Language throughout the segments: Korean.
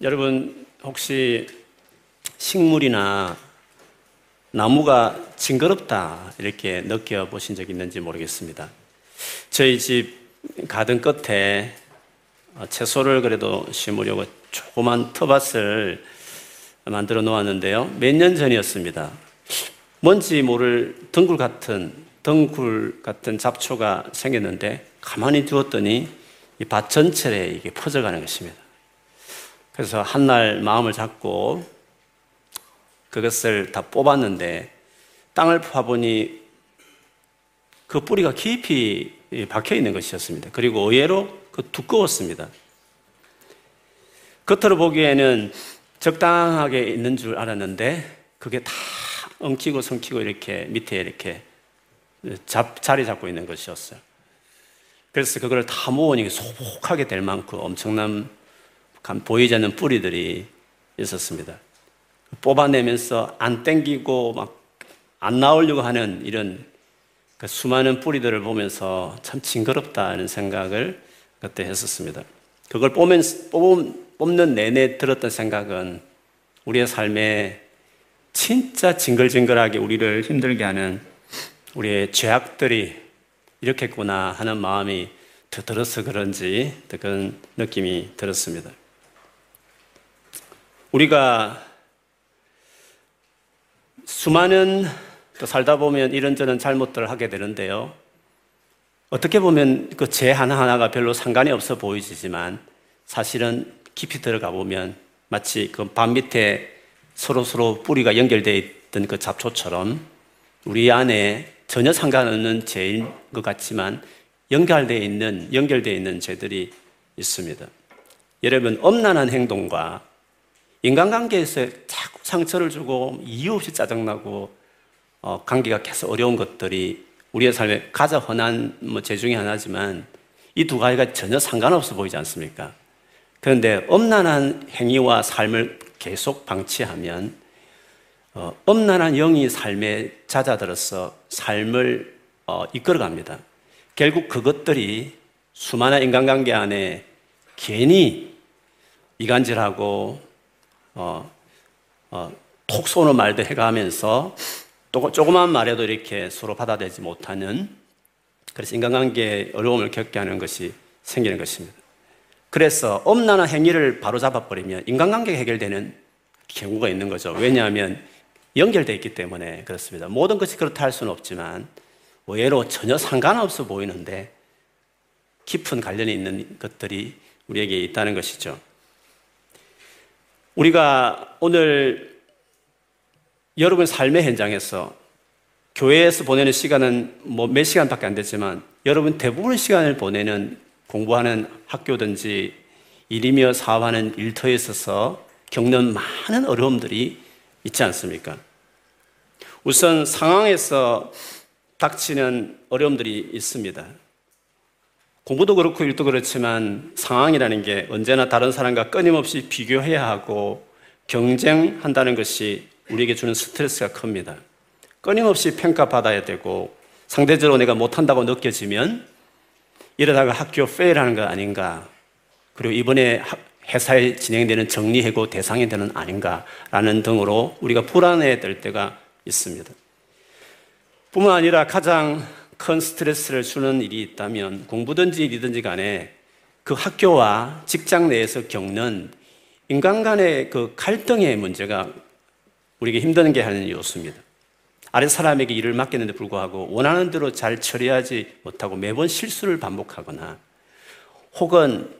여러분 혹시 식물이나 나무가 징그럽다 이렇게 느껴보신 적 있는지 모르겠습니다. 저희 집 가든 끝에 채소를 그래도 심으려고 조그만 터밭을 만들어 놓았는데요. 몇 년 전이었습니다. 뭔지 모를 덩굴 같은 덩굴 같은 잡초가 생겼는데 가만히 두었더니 이 밭 전체에 이게 퍼져가는 것입니다. 그래서 한날 마음을 잡고 그것을 다 뽑았는데 땅을 파보니 그 뿌리가 깊이 박혀 있는 것이었습니다. 그리고 의외로 그 두꺼웠습니다. 겉으로 보기에는 적당하게 있는 줄 알았는데 그게 다 엉키고 성키고 이렇게 밑에 이렇게 잡, 자리 잡고 있는 것이었어요. 그래서 그걸 다 모으니 소복하게 될 만큼 엄청난 보이지 않는 뿌리들이 있었습니다. 뽑아내면서 안 땡기고 막 안 나오려고 하는 이런 그 수많은 뿌리들을 보면서 참 징그럽다는 생각을 그때 했었습니다. 그걸 뽑으면, 뽑는 내내 들었던 생각은 우리의 삶에 진짜 징글징글하게 우리를 힘들게 하는 우리의 죄악들이 이렇겠구나 하는 마음이 더 들어서 그런지 그런 느낌이 들었습니다. 우리가 수많은 또 살다 보면 이런저런 잘못들을 하게 되는데요. 어떻게 보면 그 죄 하나하나가 별로 상관이 없어 보이지만 사실은 깊이 들어가 보면 마치 그 밤 밑에 서로서로 뿌리가 연결되어 있던 그 잡초처럼 우리 안에 전혀 상관없는 죄인 것 같지만 연결되어 있는, 연결되어 있는 죄들이 있습니다. 여러분, 엄난한 행동과 인간관계에서 자꾸 상처를 주고 이유 없이 짜증나고 어, 관계가 계속 어려운 것들이 우리의 삶에 가장 흔한 뭐죄 중에 하나지만 이 두 가지가 전혀 상관없어 보이지 않습니까? 그런데 엄난한 행위와 삶을 계속 방치하면 어, 엄난한 영이 삶에 잦아들어서 삶을 어, 이끌어갑니다. 결국 그것들이 수많은 인간관계 안에 괜히 이간질하고 어, 어, 톡 쏘는 말도 해가면서 또 조그만 말에도 이렇게 서로 받아들이지 못하는 그래서 인간관계에 어려움을 겪게 하는 것이 생기는 것입니다. 그래서 엄난한 행위를 바로잡아 버리면 인간관계가 해결되는 경우가 있는 거죠. 왜냐하면 연결되어 있기 때문에 그렇습니다. 모든 것이 그렇다 할 수는 없지만 의외로 전혀 상관없어 보이는데 깊은 관련이 있는 것들이 우리에게 있다는 것이죠. 우리가 오늘 여러분 삶의 현장에서 교회에서 보내는 시간은 뭐 몇 시간밖에 안 됐지만 여러분 대부분 시간을 보내는 공부하는 학교든지 일이며 사업하는 일터에 있어서 겪는 많은 어려움들이 있지 않습니까? 우선 상황에서 닥치는 어려움들이 있습니다. 공부도 그렇고 일도 그렇지만 상황이라는 게 언제나 다른 사람과 끊임없이 비교해야 하고 경쟁한다는 것이 우리에게 주는 스트레스가 큽니다. 끊임없이 평가받아야 되고 상대적으로 내가 못한다고 느껴지면 이러다가 학교 페일하는 거 아닌가 그리고 이번에 회사에 진행되는 정리해고 대상이 되는 아닌가라는 등으로 우리가 불안해 될 때가 있습니다. 뿐만 아니라 가장 큰 스트레스를 주는 일이 있다면 공부든지 일이든지 간에 그 학교와 직장 내에서 겪는 인간 간의 그 갈등의 문제가 우리에게 힘든 게 하는 요소입니다. 아래 사람에게 일을 맡겼는데 불구하고 원하는 대로 잘 처리하지 못하고 매번 실수를 반복하거나 혹은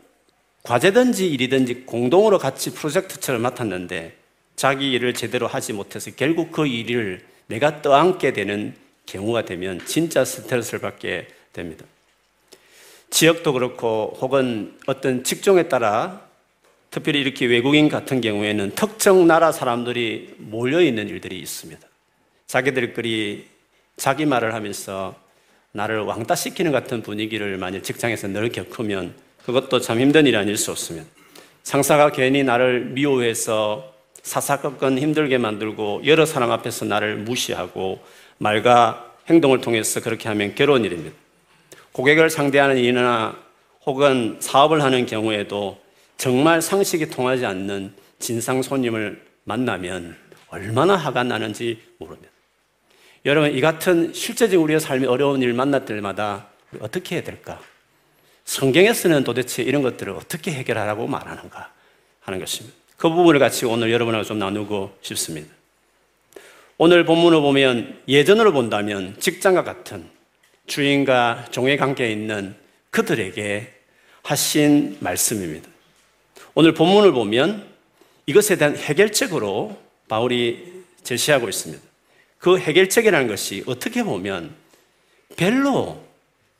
과제든지 일이든지 공동으로 같이 프로젝트처럼 맡았는데 자기 일을 제대로 하지 못해서 결국 그 일을 내가 떠안게 되는 경우가 되면 진짜 스트레스를 받게 됩니다. 지역도 그렇고 혹은 어떤 직종에 따라 특별히 이렇게 외국인 같은 경우에는 특정 나라 사람들이 몰려있는 일들이 있습니다. 자기들끼리 자기 말을 하면서 나를 왕따시키는 같은 분위기를 만약 직장에서 늘 겪으면 그것도 참 힘든 일이 아닐 수 없습니다. 상사가 괜히 나를 미워해서 사사건건 힘들게 만들고 여러 사람 앞에서 나를 무시하고 말과 행동을 통해서 그렇게 하면 괴로운 일입니다. 고객을 상대하는 일이나 혹은 사업을 하는 경우에도 정말 상식이 통하지 않는 진상 손님을 만나면 얼마나 화가 나는지 모릅니다. 여러분, 이 같은 실제적인 우리의 삶이 어려운 일 만날 때마다 어떻게 해야 될까? 성경에서는 도대체 이런 것들을 어떻게 해결하라고 말하는가 하는 것입니다. 그 부분을 같이 오늘 여러분하고 좀 나누고 싶습니다. 오늘 본문을 보면 예전으로 본다면 직장과 같은 주인과 종의 관계에 있는 그들에게 하신 말씀입니다. 오늘 본문을 보면 이것에 대한 해결책으로 바울이 제시하고 있습니다. 그 해결책이라는 것이 어떻게 보면 별로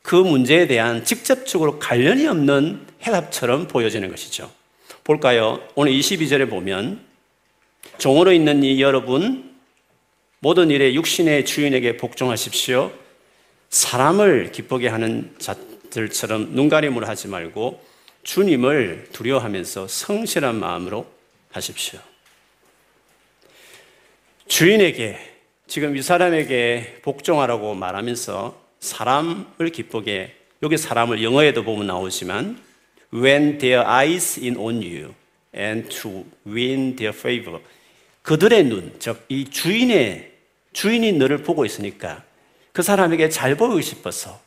그 문제에 대한 직접적으로 관련이 없는 해답처럼 보여지는 것이죠. 볼까요? 오늘 22절에 보면 종으로 있는 이 여러분 모든 일에 육신의 주인에게 복종하십시오. 사람을 기쁘게 하는 자들처럼 눈가림을 하지 말고 주님을 두려워하면서 성실한 마음으로 하십시오. 주인에게 지금 이 사람에게 복종하라고 말하면서 사람을 기쁘게 여기 사람을 영어에도 보면 나오지만 when their eyes in on you and to win their favor 그들의 눈, 즉 이 주인의 주인이 너를 보고 있으니까 그 사람에게 잘 보이고 싶어서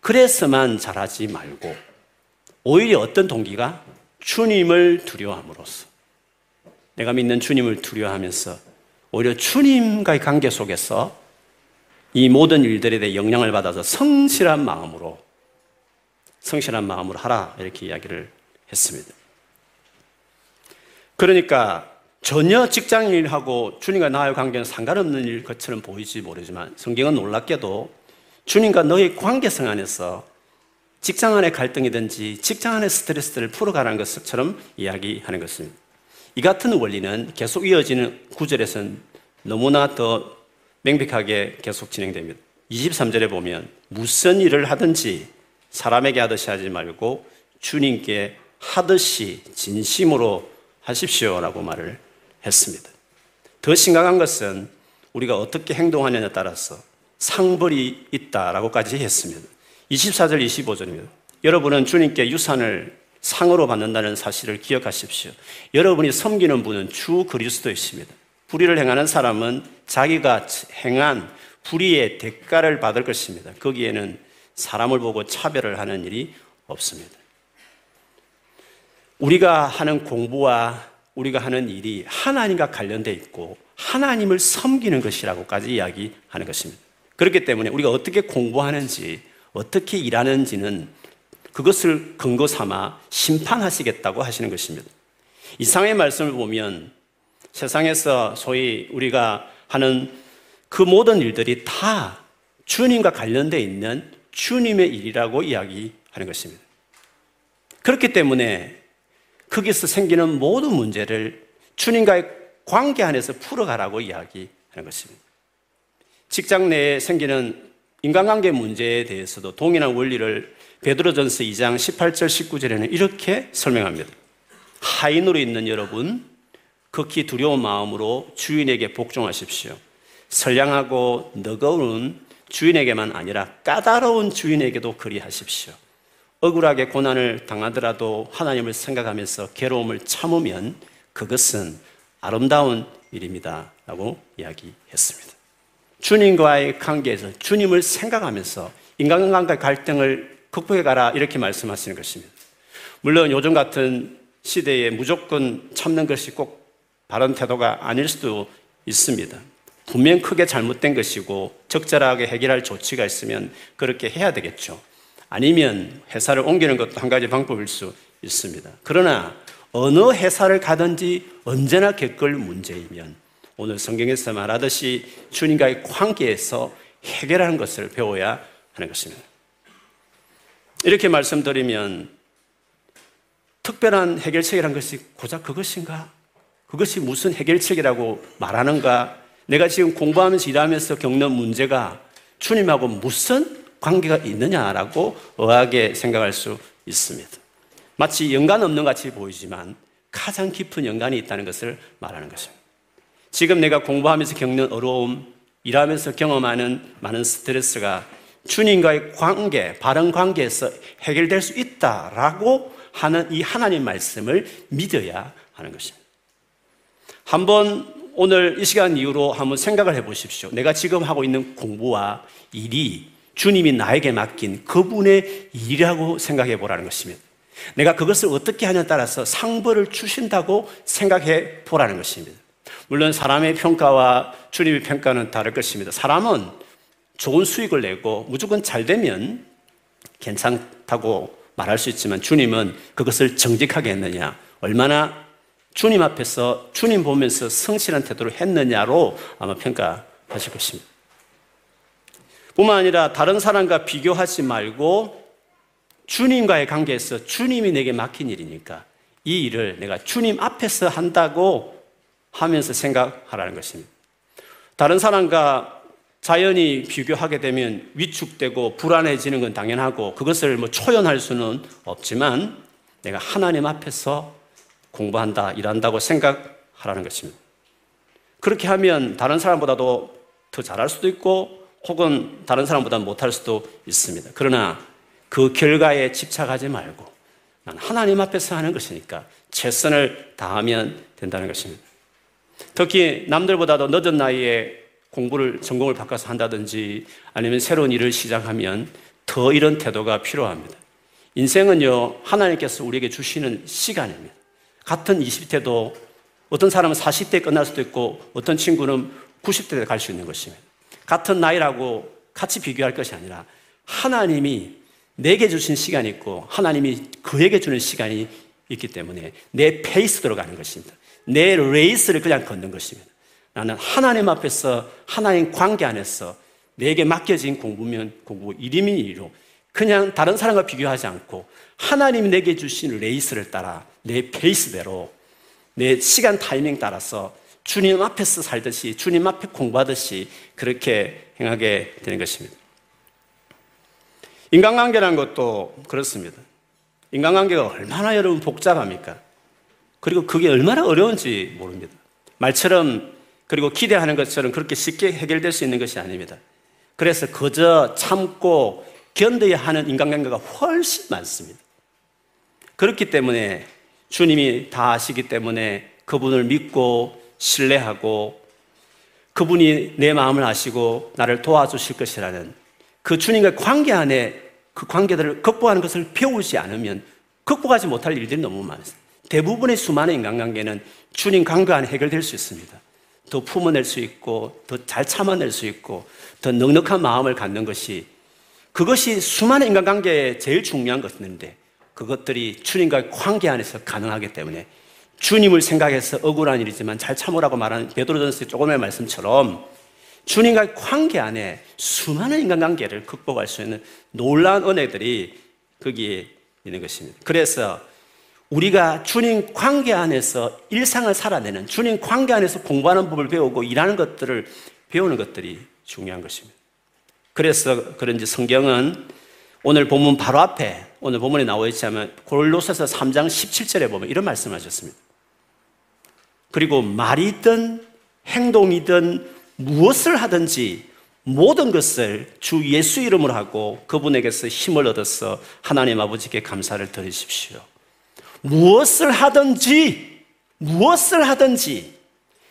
그래서만 잘하지 말고 오히려 어떤 동기가 주님을 두려워함으로써 내가 믿는 주님을 두려워하면서 오히려 주님과의 관계 속에서 이 모든 일들에 대해 영향을 받아서 성실한 마음으로 성실한 마음으로 하라 이렇게 이야기를 했습니다. 그러니까 전혀 직장 일하고 주님과 나의 관계는 상관없는 일 것처럼 보이지 모르지만 성경은 놀랍게도 주님과 너의 관계성 안에서 직장 안의 갈등이든지 직장 안의 스트레스를 풀어가라는 것처럼 이야기하는 것입니다. 이 같은 원리는 계속 이어지는 구절에서는 너무나 더 명백하게 계속 진행됩니다. 23절에 보면 무슨 일을 하든지 사람에게 하듯이 하지 말고 주님께 하듯이 진심으로 하십시오라고 말을 했습니다. 더 심각한 것은 우리가 어떻게 행동하느냐에 따라서 상벌이 있다라고까지 했습니다. 24절, 25절입니다. 여러분은 주님께 유산을 상으로 받는다는 사실을 기억하십시오. 여러분이 섬기는 분은 주 그리스도이십니다. 불의를 행하는 사람은 자기가 행한 불의의 대가를 받을 것입니다. 거기에는 사람을 보고 차별을 하는 일이 없습니다. 우리가 하는 공부와 우리가 하는 일이 하나님과 관련되어 있고 하나님을 섬기는 것이라고까지 이야기하는 것입니다. 그렇기 때문에 우리가 어떻게 공부하는지 어떻게 일하는지는 그것을 근거 삼아 심판하시겠다고 하시는 것입니다. 이상의 말씀을 보면 세상에서 소위 우리가 하는 그 모든 일들이 다 주님과 관련되어 있는 주님의 일이라고 이야기하는 것입니다. 그렇기 때문에 거기서 생기는 모든 문제를 주님과의 관계 안에서 풀어가라고 이야기하는 것입니다. 직장 내에 생기는 인간관계 문제에 대해서도 동일한 원리를 베드로전서 2장 18절 19절에는 이렇게 설명합니다. 하인으로 있는 여러분 극히 두려운 마음으로 주인에게 복종하십시오. 선량하고 너거운 주인에게만 아니라 까다로운 주인에게도 그리하십시오. 억울하게 고난을 당하더라도 하나님을 생각하면서 괴로움을 참으면 그것은 아름다운 일입니다. 라고 이야기했습니다. 주님과의 관계에서 주님을 생각하면서 인간관계 갈등을 극복해 가라 이렇게 말씀하시는 것입니다. 물론 요즘 같은 시대에 무조건 참는 것이 꼭 바른 태도가 아닐 수도 있습니다. 분명 크게 잘못된 것이고 적절하게 해결할 조치가 있으면 그렇게 해야 되겠죠. 아니면 회사를 옮기는 것도 한 가지 방법일 수 있습니다. 그러나 어느 회사를 가든지 언제나 겪을 문제이면 오늘 성경에서 말하듯이 주님과의 관계에서 해결하는 것을 배워야 하는 것입니다. 이렇게 말씀드리면 특별한 해결책이란 것이 고작 그것인가? 그것이 무슨 해결책이라고 말하는가? 내가 지금 공부하면서 일하면서 겪는 문제가 주님하고 무슨 관계가 있느냐라고 의하게 생각할 수 있습니다. 마치 연관 없는 같이 보이지만 가장 깊은 연관이 있다는 것을 말하는 것입니다. 지금 내가 공부하면서 겪는 어려움, 일하면서 경험하는 많은 스트레스가 주님과의 관계, 바른 관계에서 해결될 수 있다라고 하는 이 하나님 말씀을 믿어야 하는 것입니다. 한번 오늘 이 시간 이후로 한번 생각을 해 보십시오. 내가 지금 하고 있는 공부와 일이 주님이 나에게 맡긴 그분의 일이라고 생각해 보라는 것입니다. 내가 그것을 어떻게 하냐에 따라서 상벌을 주신다고 생각해 보라는 것입니다. 물론 사람의 평가와 주님의 평가는 다를 것입니다. 사람은 좋은 수익을 내고 무조건 잘 되면 괜찮다고 말할 수 있지만 주님은 그것을 정직하게 했느냐, 얼마나 주님 앞에서 주님 보면서 성실한 태도를 했느냐로 아마 평가하실 것입니다. 뿐만 아니라 다른 사람과 비교하지 말고 주님과의 관계에서 주님이 내게 맡긴 일이니까 이 일을 내가 주님 앞에서 한다고 하면서 생각하라는 것입니다. 다른 사람과 자연히 비교하게 되면 위축되고 불안해지는 건 당연하고 그것을 뭐 초연할 수는 없지만 내가 하나님 앞에서 공부한다, 일한다고 생각하라는 것입니다. 그렇게 하면 다른 사람보다도 더 잘할 수도 있고 혹은 다른 사람보다 못할 수도 있습니다. 그러나 그 결과에 집착하지 말고 난 하나님 앞에서 하는 것이니까 최선을 다하면 된다는 것입니다. 특히 남들보다도 늦은 나이에 공부를 전공을 바꿔서 한다든지 아니면 새로운 일을 시작하면 더 이런 태도가 필요합니다. 인생은요, 하나님께서 우리에게 주시는 시간입니다. 같은 20대도 어떤 사람은 40대 끝날 수도 있고 어떤 친구는 90대에 갈 수 있는 것입니다. 같은 나이라고 같이 비교할 것이 아니라 하나님이 내게 주신 시간이 있고 하나님이 그에게 주는 시간이 있기 때문에 내 페이스대로 가는 것입니다. 내 레이스를 그냥 걷는 것입니다. 나는 하나님 앞에서 하나님 관계 안에서 내게 맡겨진 공부면 공부, 일이면 일로 그냥 다른 사람과 비교하지 않고 하나님이 내게 주신 레이스를 따라 내 페이스대로 내 시간 타이밍 따라서 주님 앞에서 살듯이 주님 앞에 공부하듯이 그렇게 행하게 되는 것입니다. 인간관계라는 것도 그렇습니다. 인간관계가 얼마나 여러분 복잡합니까? 그리고 그게 얼마나 어려운지 모릅니다. 말처럼 그리고 기대하는 것처럼 그렇게 쉽게 해결될 수 있는 것이 아닙니다. 그래서 그저 참고 견뎌야 하는 인간관계가 훨씬 많습니다. 그렇기 때문에 주님이 다 아시기 때문에 그분을 믿고 신뢰하고 그분이 내 마음을 아시고 나를 도와주실 것이라는 그 주님과의 관계 안에 그 관계들을 극복하는 것을 배우지 않으면 극복하지 못할 일들이 너무 많습니다. 대부분의 수많은 인간관계는 주님 관계 안에 해결될 수 있습니다. 더 품어낼 수 있고, 더 잘 참아낼 수 있고, 더 넉넉한 마음을 갖는 것이 그것이 수많은 인간관계에 제일 중요한 것인데 그것들이 주님과의 관계 안에서 가능하기 때문에 주님을 생각해서 억울한 일이지만 잘 참으라고 말하는 베드로전서 조금의 말씀처럼 주님과의 관계 안에 수많은 인간관계를 극복할 수 있는 놀라운 은혜들이 거기에 있는 것입니다. 그래서 우리가 주님 관계 안에서 일상을 살아내는 주님 관계 안에서 공부하는 법을 배우고 일하는 것들을 배우는 것들이 중요한 것입니다. 그래서 그런지 성경은 오늘 본문 바로 앞에 오늘 본문에 나와 있지 않으면 골로새서 3장 17절에 보면 이런 말씀하셨습니다. 그리고 말이든 행동이든 무엇을 하든지 모든 것을 주 예수 이름으로 하고 그분에게서 힘을 얻어서 하나님 아버지께 감사를 드리십시오. 무엇을 하든지, 무엇을 하든지,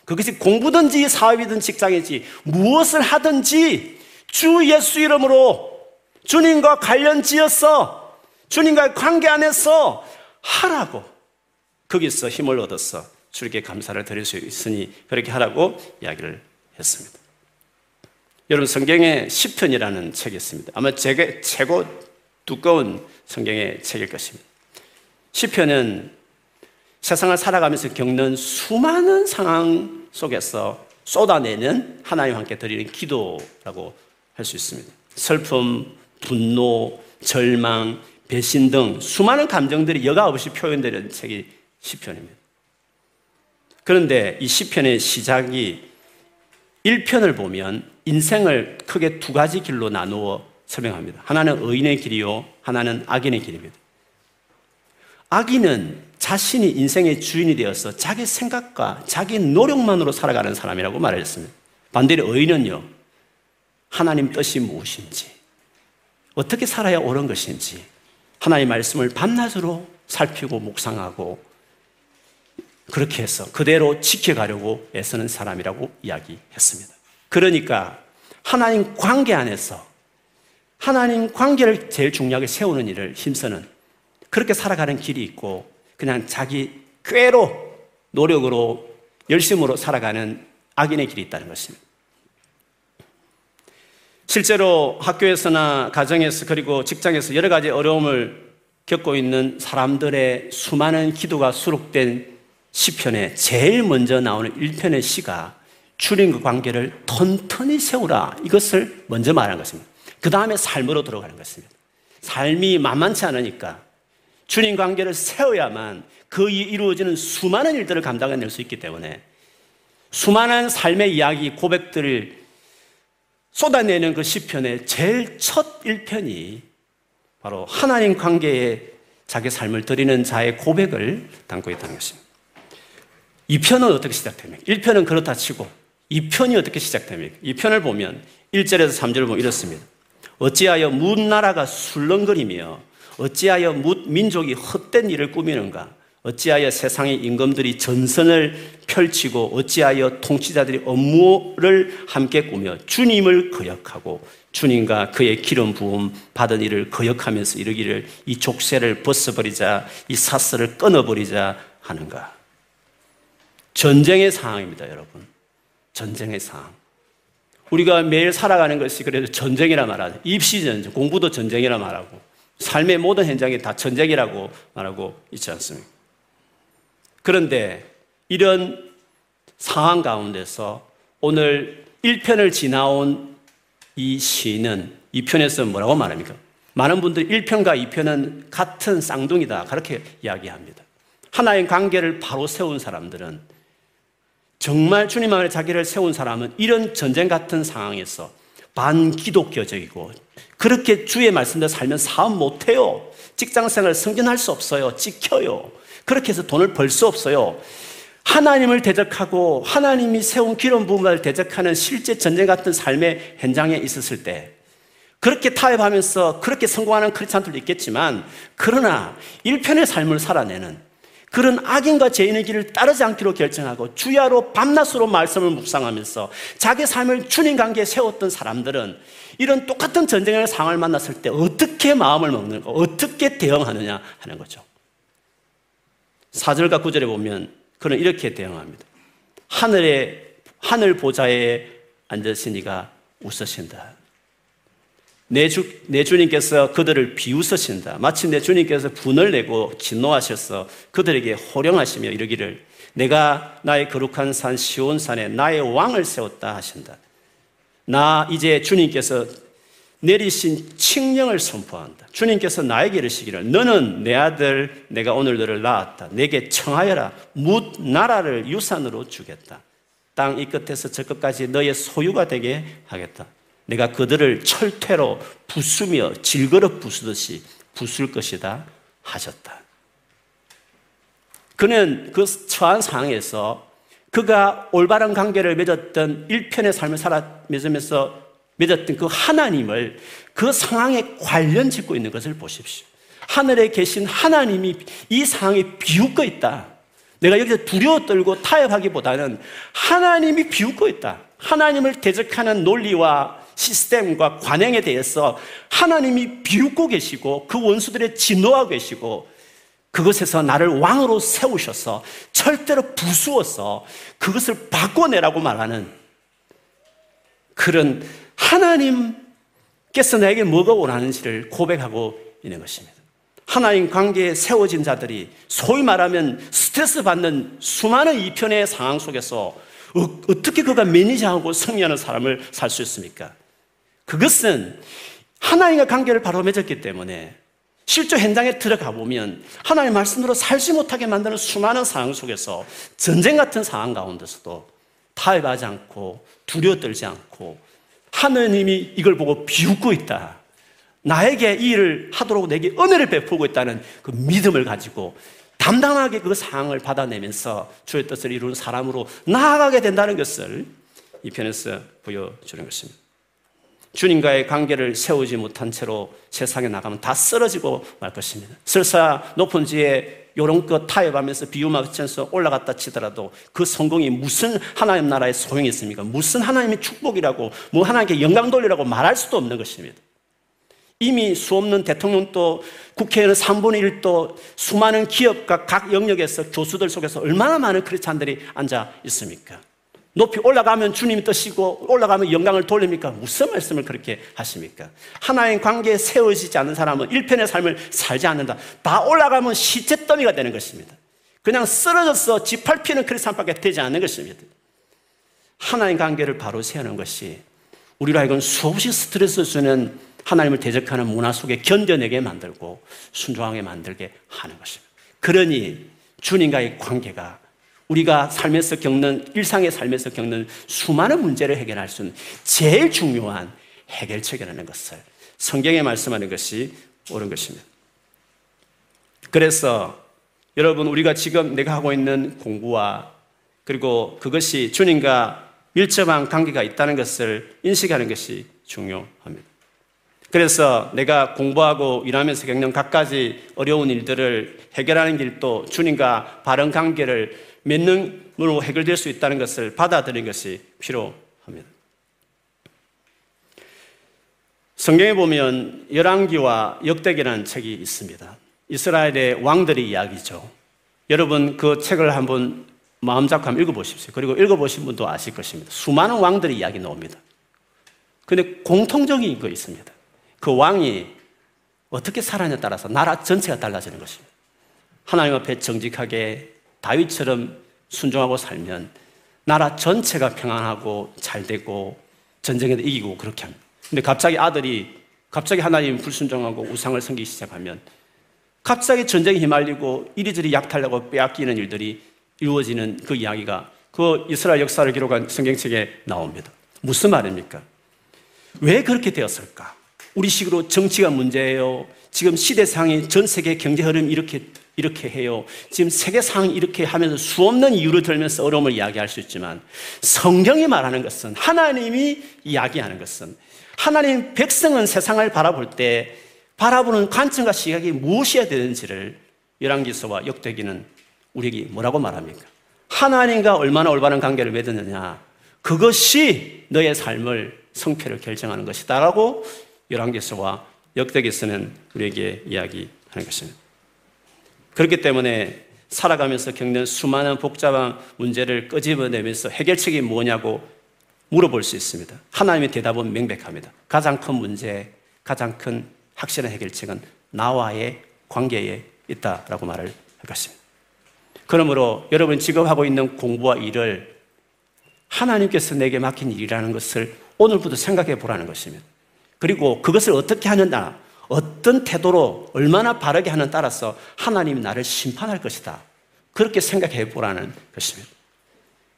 그것이 공부든지 사업이든 직장이지, 무엇을 하든지 주 예수 이름으로 주님과 관련 지어서 주님과의 관계 안에서 하라고 거기서 힘을 얻어서 주님께 감사를 드릴 수 있으니 그렇게 하라고 이야기를 했습니다. 여러분 성경에 10편이라는 책이 있습니다. 아마 제게 최고 두꺼운 성경의 책일 것입니다. 시편은 세상을 살아가면서 겪는 수많은 상황 속에서 쏟아내는 하나님 함께 드리는 기도라고 할 수 있습니다. 슬픔, 분노, 절망, 배신 등 수많은 감정들이 여과 없이 표현되는 책이 시편입니다. 그런데 이 시편의 시작이 1편을 보면 인생을 크게 두 가지 길로 나누어 설명합니다. 하나는 의인의 길이요, 하나는 악인의 길입니다. 악인은 자신이 인생의 주인이 되어서 자기 생각과 자기 노력만으로 살아가는 사람이라고 말했습니다. 반대로 의인은요, 하나님 뜻이 무엇인지, 어떻게 살아야 옳은 것인지, 하나님 말씀을 밤낮으로 살피고 묵상하고 그렇게 해서 그대로 지켜가려고 애쓰는 사람이라고 이야기했습니다. 그러니까 하나님 관계 안에서 하나님 관계를 제일 중요하게 세우는 일을 힘쓰는 그렇게 살아가는 길이 있고 그냥 자기 꾀로 노력으로 열심으로 살아가는 악인의 길이 있다는 것입니다. 실제로 학교에서나 가정에서 그리고 직장에서 여러 가지 어려움을 겪고 있는 사람들의 수많은 기도가 수록된 시편에 제일 먼저 나오는 1편의 시가 주님과 관계를 튼튼히 세우라 이것을 먼저 말하는 것입니다. 그 다음에 삶으로 들어가는 것입니다. 삶이 만만치 않으니까 주님 관계를 세워야만 그 이루어지는 수많은 일들을 감당해낼 수 있기 때문에 수많은 삶의 이야기, 고백들을 쏟아내는 그 시편의 제일 첫 1편이 바로 하나님 관계에 자기 삶을 드리는 자의 고백을 담고 있다는 것입니다. 2편은 어떻게 시작됩니까? 1편은 그렇다 치고 2편이 어떻게 시작됩니까? 2편을 보면 1절에서 3절을 보면 이렇습니다. 어찌하여 뭇 나라가 술렁거리며 어찌하여 뭇 민족이 헛된 일을 꾸미는가? 어찌하여 세상의 임금들이 전선을 펼치고 어찌하여 통치자들이 업무를 함께 꾸며 주님을 거역하고 주님과 그의 기름 부음 받은 일을 거역하면서 이르기를 이 족쇄를 벗어버리자 이 사슬을 끊어버리자 하는가? 전쟁의 상황입니다, 여러분. 전쟁의 상황. 우리가 매일 살아가는 것이 그래도 전쟁이라 말하죠. 입시 전쟁, 공부도 전쟁이라 말하고, 삶의 모든 현장이 다 전쟁이라고 말하고 있지 않습니까? 그런데 이런 상황 가운데서 오늘 1편을 지나온 이 시는 2편에서 뭐라고 말합니까? 많은 분들이 1편과 2편은 같은 쌍둥이다. 그렇게 이야기합니다. 하나의 관계를 바로 세운 사람들은 정말 주님 안에 자기를 세운 사람은 이런 전쟁 같은 상황에서 반기독교적이고 그렇게 주의 말씀대로 살면 사업 못해요. 직장 생활 승진할 수 없어요. 찍혀요. 그렇게 해서 돈을 벌 수 없어요. 하나님을 대적하고 하나님이 세운 기름 부음을 대적하는 실제 전쟁 같은 삶의 현장에 있었을 때 그렇게 타협하면서 그렇게 성공하는 크리스찬들도 있겠지만 그러나 일편의 삶을 살아내는 그런 악인과 죄인의 길을 따르지 않기로 결정하고 주야로 밤낮으로 말씀을 묵상하면서 자기 삶을 주님 관계에 세웠던 사람들은 이런 똑같은 전쟁의 상황을 만났을 때 어떻게 마음을 먹는가, 어떻게 대응하느냐 하는 거죠. 4절과 9절에 보면 그는 이렇게 대응합니다. 하늘에, 하늘 보좌에 앉으시니가 웃으신다. 내, 주, 내 주님께서 그들을 비웃으신다. 마치 내 주님께서 분을 내고 진노하셔서 그들에게 호령하시며 이르기를 내가 나의 거룩한 산 시온산에 나의 왕을 세웠다 하신다. 나 이제 주님께서 내리신 칙령을 선포한다. 주님께서 나에게 이르시기를 너는 내 아들 내가 오늘 너를 낳았다. 내게 청하여라. 묻 나라를 유산으로 주겠다. 땅 이 끝에서 저 끝까지 너의 소유가 되게 하겠다. 내가 그들을 철퇴로 부수며 질그릇 부수듯이 부술 것이다 하셨다. 그는 그 처한 상황에서 그가 올바른 관계를 맺었던 일편의 삶을 살아 맺으면서 맺었던 그 하나님을 그 상황에 관련 짓고 있는 것을 보십시오. 하늘에 계신 하나님이 이 상황에 비웃고 있다. 내가 여기서 두려워 떨고 타협하기보다는 하나님이 비웃고 있다. 하나님을 대적하는 논리와 시스템과 관행에 대해서 하나님이 비웃고 계시고 그 원수들의 진노하고 계시고 그것에서 나를 왕으로 세우셔서 절대로 부수어서 그것을 바꿔내라고 말하는 그런 하나님께서 나에게 뭐가 원하는지를 고백하고 있는 것입니다. 하나님 관계에 세워진 자들이 소위 말하면 스트레스 받는 수많은 이편의 상황 속에서 어, 떻게 그가 매니저하고 승리하는 사람을 살 수 있습니까? 그것은 하나님과 관계를 바로 맺었기 때문에 실제 현장에 들어가 보면 하나님의 말씀으로 살지 못하게 만드는 수많은 상황 속에서 전쟁 같은 상황 가운데서도 타협하지 않고 두려워 떨지 않고 하느님이 이걸 보고 비웃고 있다. 나에게 이 일을 하도록 내게 은혜를 베풀고 있다는 그 믿음을 가지고 담담하게 그 상황을 받아내면서 주의 뜻을 이루는 사람으로 나아가게 된다는 것을 이 편에서 보여주는 것입니다. 주님과의 관계를 세우지 못한 채로 세상에 나가면 다 쓰러지고 말 것입니다. 설사 높은 지에 요런껏 타협하면서 비유 맞춰서 올라갔다 치더라도 그 성공이 무슨 하나님 나라의 소용이 있습니까? 무슨 하나님의 축복이라고, 뭐 하나님께 영광 돌리라고 말할 수도 없는 것입니다. 이미 수없는 대통령도 국회의원 3분의 1도 수많은 기업과 각 영역에서 교수들 속에서 얼마나 많은 크리스찬들이 앉아 있습니까? 높이 올라가면 주님이 뜨시고 올라가면 영광을 돌립니까? 무슨 말씀을 그렇게 하십니까? 하나님 관계에 세워지지 않는 사람은 일편의 삶을 살지 않는다. 다 올라가면 시체더미가 되는 것입니다. 그냥 쓰러져서 지팔피는 크리스찬밖에 되지 않는 것입니다. 하나님 관계를 바로 세우는 것이 우리로 하여금 수없이 스트레스 주는 하나님을 대적하는 문화 속에 견뎌내게 만들고 순종하게 만들게 하는 것입니다. 그러니 주님과의 관계가 우리가 삶에서 겪는 일상의 삶에서 겪는 수많은 문제를 해결할 수 있는 제일 중요한 해결책이라는 것을 성경에 말씀하는 것이 옳은 것입니다. 그래서 여러분 우리가 지금 내가 하고 있는 공부와 그리고 그것이 주님과 밀접한 관계가 있다는 것을 인식하는 것이 중요합니다. 그래서 내가 공부하고 일하면서 겪는 갖가지 어려운 일들을 해결하는 길도 주님과 바른 관계를 맺는으로 해결될 수 있다는 것을 받아들이는 것이 필요합니다. 성경에 보면 열왕기와 역대기라는 책이 있습니다. 이스라엘의 왕들의 이야기죠. 여러분 그 책을 한번 마음 잡고 한번 읽어보십시오. 그리고 읽어보신 분도 아실 것입니다. 수많은 왕들의 이야기 나옵니다. 근데 공통적인 거 있습니다. 그 왕이 어떻게 살았냐에 따라서 나라 전체가 달라지는 것입니다. 하나님 앞에 정직하게 다윗처럼 순종하고 살면 나라 전체가 평안하고 잘 되고 전쟁에도 이기고 그렇게 합니다. 근데 갑자기 아들이 갑자기 하나님 불순종하고 우상을 섬기기 시작하면 갑자기 전쟁에 휘말리고 이리저리 약탈하고 빼앗기는 일들이 이루어지는 그 이야기가 그 이스라엘 역사를 기록한 성경책에 나옵니다. 무슨 말입니까? 왜 그렇게 되었을까? 우리 식으로 정치가 문제예요. 지금 시대상의 전 세계 경제 흐름이 이렇게 이렇게 해요. 지금 세계 상황이 이렇게 하면서 수없는 이유를 들면서 어려움을 이야기할 수 있지만 성경이 말하는 것은 하나님이 이야기하는 것은 하나님 백성은 세상을 바라볼 때 바라보는 관점과 시각이 무엇이어야 되는지를 열왕기서와 역대기는 우리에게 뭐라고 말합니까? 하나님과 얼마나 올바른 관계를 맺었느냐 그것이 너의 삶을 성패를 결정하는 것이다라고 열왕기서와 역대기서는 우리에게 이야기하는 것입니다. 그렇기 때문에 살아가면서 겪는 수많은 복잡한 문제를 끄집어내면서 해결책이 뭐냐고 물어볼 수 있습니다. 하나님의 대답은 명백합니다. 가장 큰 문제, 가장 큰 확실한 해결책은 나와의 관계에 있다라고 말을 할 것입니다. 그러므로 여러분 지금 하고 있는 공부와 일을 하나님께서 내게 맡긴 일이라는 것을 오늘부터 생각해 보라는 것입니다. 그리고 그것을 어떻게 하느냐, 어떤 태도로 얼마나 바르게 하는 따라서 하나님이 나를 심판할 것이다. 그렇게 생각해 보라는 것입니다.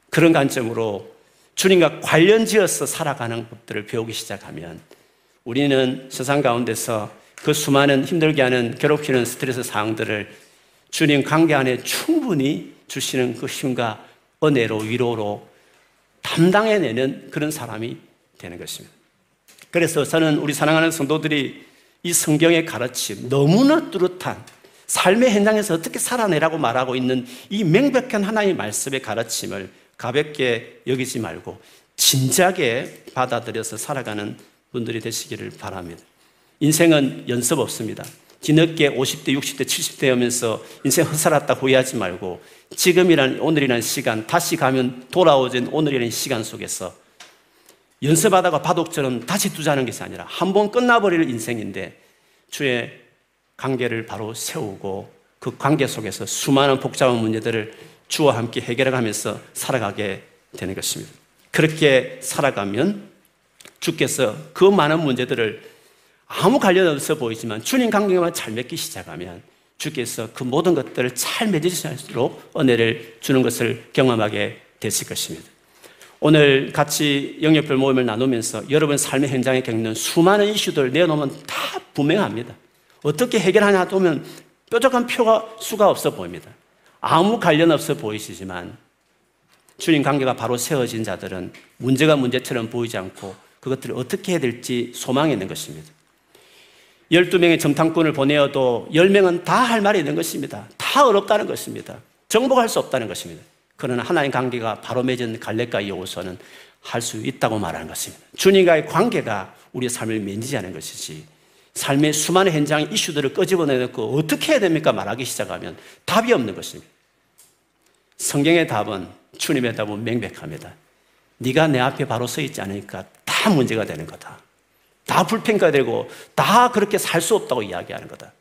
그런 관점으로 주님과 관련 지어서 살아가는 법들을 배우기 시작하면 우리는 세상 가운데서 그 수많은 힘들게 하는 괴롭히는 스트레스 사항들을 주님 관계 안에 충분히 주시는 그 힘과 은혜로 위로로 담당해내는 그런 사람이 되는 것입니다. 그래서 저는 우리 사랑하는 성도들이 이 성경의 가르침, 너무나 뚜렷한 삶의 현장에서 어떻게 살아내라고 말하고 있는 이 명백한 하나님의 말씀의 가르침을 가볍게 여기지 말고 진지하게 받아들여서 살아가는 분들이 되시기를 바랍니다. 인생은 연습 없습니다. 뒤늦게 50대, 60대, 70대 하면서 인생 헛살았다 후회하지 말고 지금이란 오늘이라는 시간, 다시 가면 돌아오진 오늘이라는 시간 속에서 연습하다가 바둑처럼 다시 두자는 것이 아니라 한 번 끝나버릴 인생인데 주의 관계를 바로 세우고 그 관계 속에서 수많은 복잡한 문제들을 주와 함께 해결해 가면서 살아가게 되는 것입니다. 그렇게 살아가면 주께서 그 많은 문제들을 아무 관련 없어 보이지만 주님 관계만 잘 맺기 시작하면 주께서 그 모든 것들을 잘 맺으실수록 은혜를 주는 것을 경험하게 되실 것입니다. 오늘 같이 영역별 모임을 나누면서 여러분 삶의 현장에 겪는 수많은 이슈들 내놓으면 다 분명합니다. 어떻게 해결하냐 보면 뾰족한 표가 수가 없어 보입니다. 아무 관련 없어 보이시지만 주님 관계가 바로 세워진 자들은 문제가 문제처럼 보이지 않고 그것들을 어떻게 해야 될지 소망이 있는 것입니다. 12명의 정탐꾼을 보내어도 10명은 다 할 말이 있는 것입니다. 다 어렵다는 것입니다. 정복할 수 없다는 것입니다. 그러나 하나님 관계가 바로 맺은 갈렙과 여호수아는 할 수 있다고 말하는 것입니다. 주님과의 관계가 우리 삶을 매니지하는 것이지 삶의 수많은 현장 이슈들을 끄집어내놓고 어떻게 해야 됩니까? 말하기 시작하면 답이 없는 것입니다. 성경의 답은 주님의 답은 명백합니다. 네가 내 앞에 바로 서 있지 않으니까 다 문제가 되는 거다. 다 불평가되고 다 그렇게 살 수 없다고 이야기하는 거다.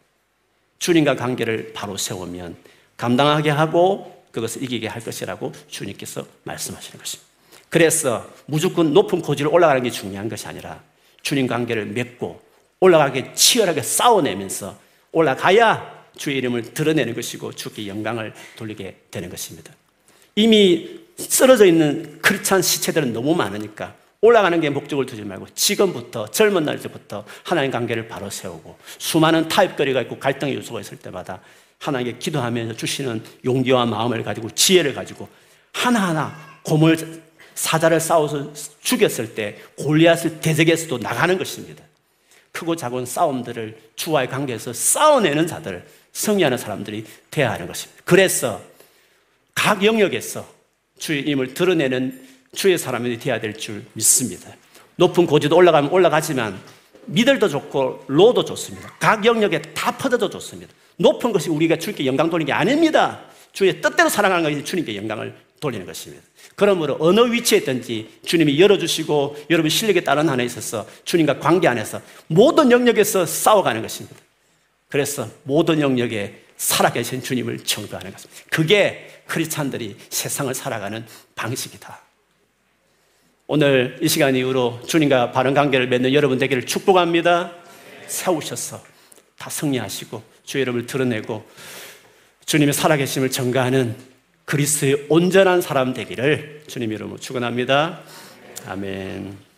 주님과 관계를 바로 세우면 감당하게 하고 그것을 이기게 할 것이라고 주님께서 말씀하시는 것입니다. 그래서 무조건 높은 고지를 올라가는 게 중요한 것이 아니라 주님 관계를 맺고 올라가게 치열하게 싸워내면서 올라가야 주의 이름을 드러내는 것이고 주께 영광을 돌리게 되는 것입니다. 이미 쓰러져 있는 크리스찬 시체들은 너무 많으니까 올라가는 게 목적을 두지 말고 지금부터 젊은 날부터 하나님 관계를 바로 세우고 수많은 타협거리가 있고 갈등의 요소가 있을 때마다 하나님께 기도하면서 주시는 용기와 마음을 가지고 지혜를 가지고 하나하나 고물 사자를 싸워서 죽였을 때 골리앗을 대적해서도 나가는 것입니다. 크고 작은 싸움들을 주와의 관계에서 싸워내는 자들, 승리하는 사람들이 되어야 하는 것입니다. 그래서 각 영역에서 주의 힘을 드러내는 주의 사람이 되어야 될 줄 믿습니다. 높은 고지도 올라가면 올라가지만 미들도 좋고 로도 좋습니다. 각 영역에 다 퍼져도 좋습니다. 높은 것이 우리가 주님께 영광 돌리는 게 아닙니다. 주의 뜻대로 사랑하는 것이 주님께 영광을 돌리는 것입니다. 그러므로 어느 위치에 있든지 주님이 열어주시고 여러분 실력에 따른 한에 있어서 주님과 관계 안에서 모든 영역에서 싸워가는 것입니다. 그래서 모든 영역에 살아계신 주님을 청구하는 것입니다. 그게 크리스찬들이 세상을 살아가는 방식이다. 오늘 이 시간 이후로 주님과 바른 관계를 맺는 여러분 되기를 축복합니다. 세우셔서 다 승리하시고 주의 이름을 드러내고 주님의 살아계심을 전가하는 그리스의 온전한 사람 되기를 주님 이름으로 축원합니다. 아멘.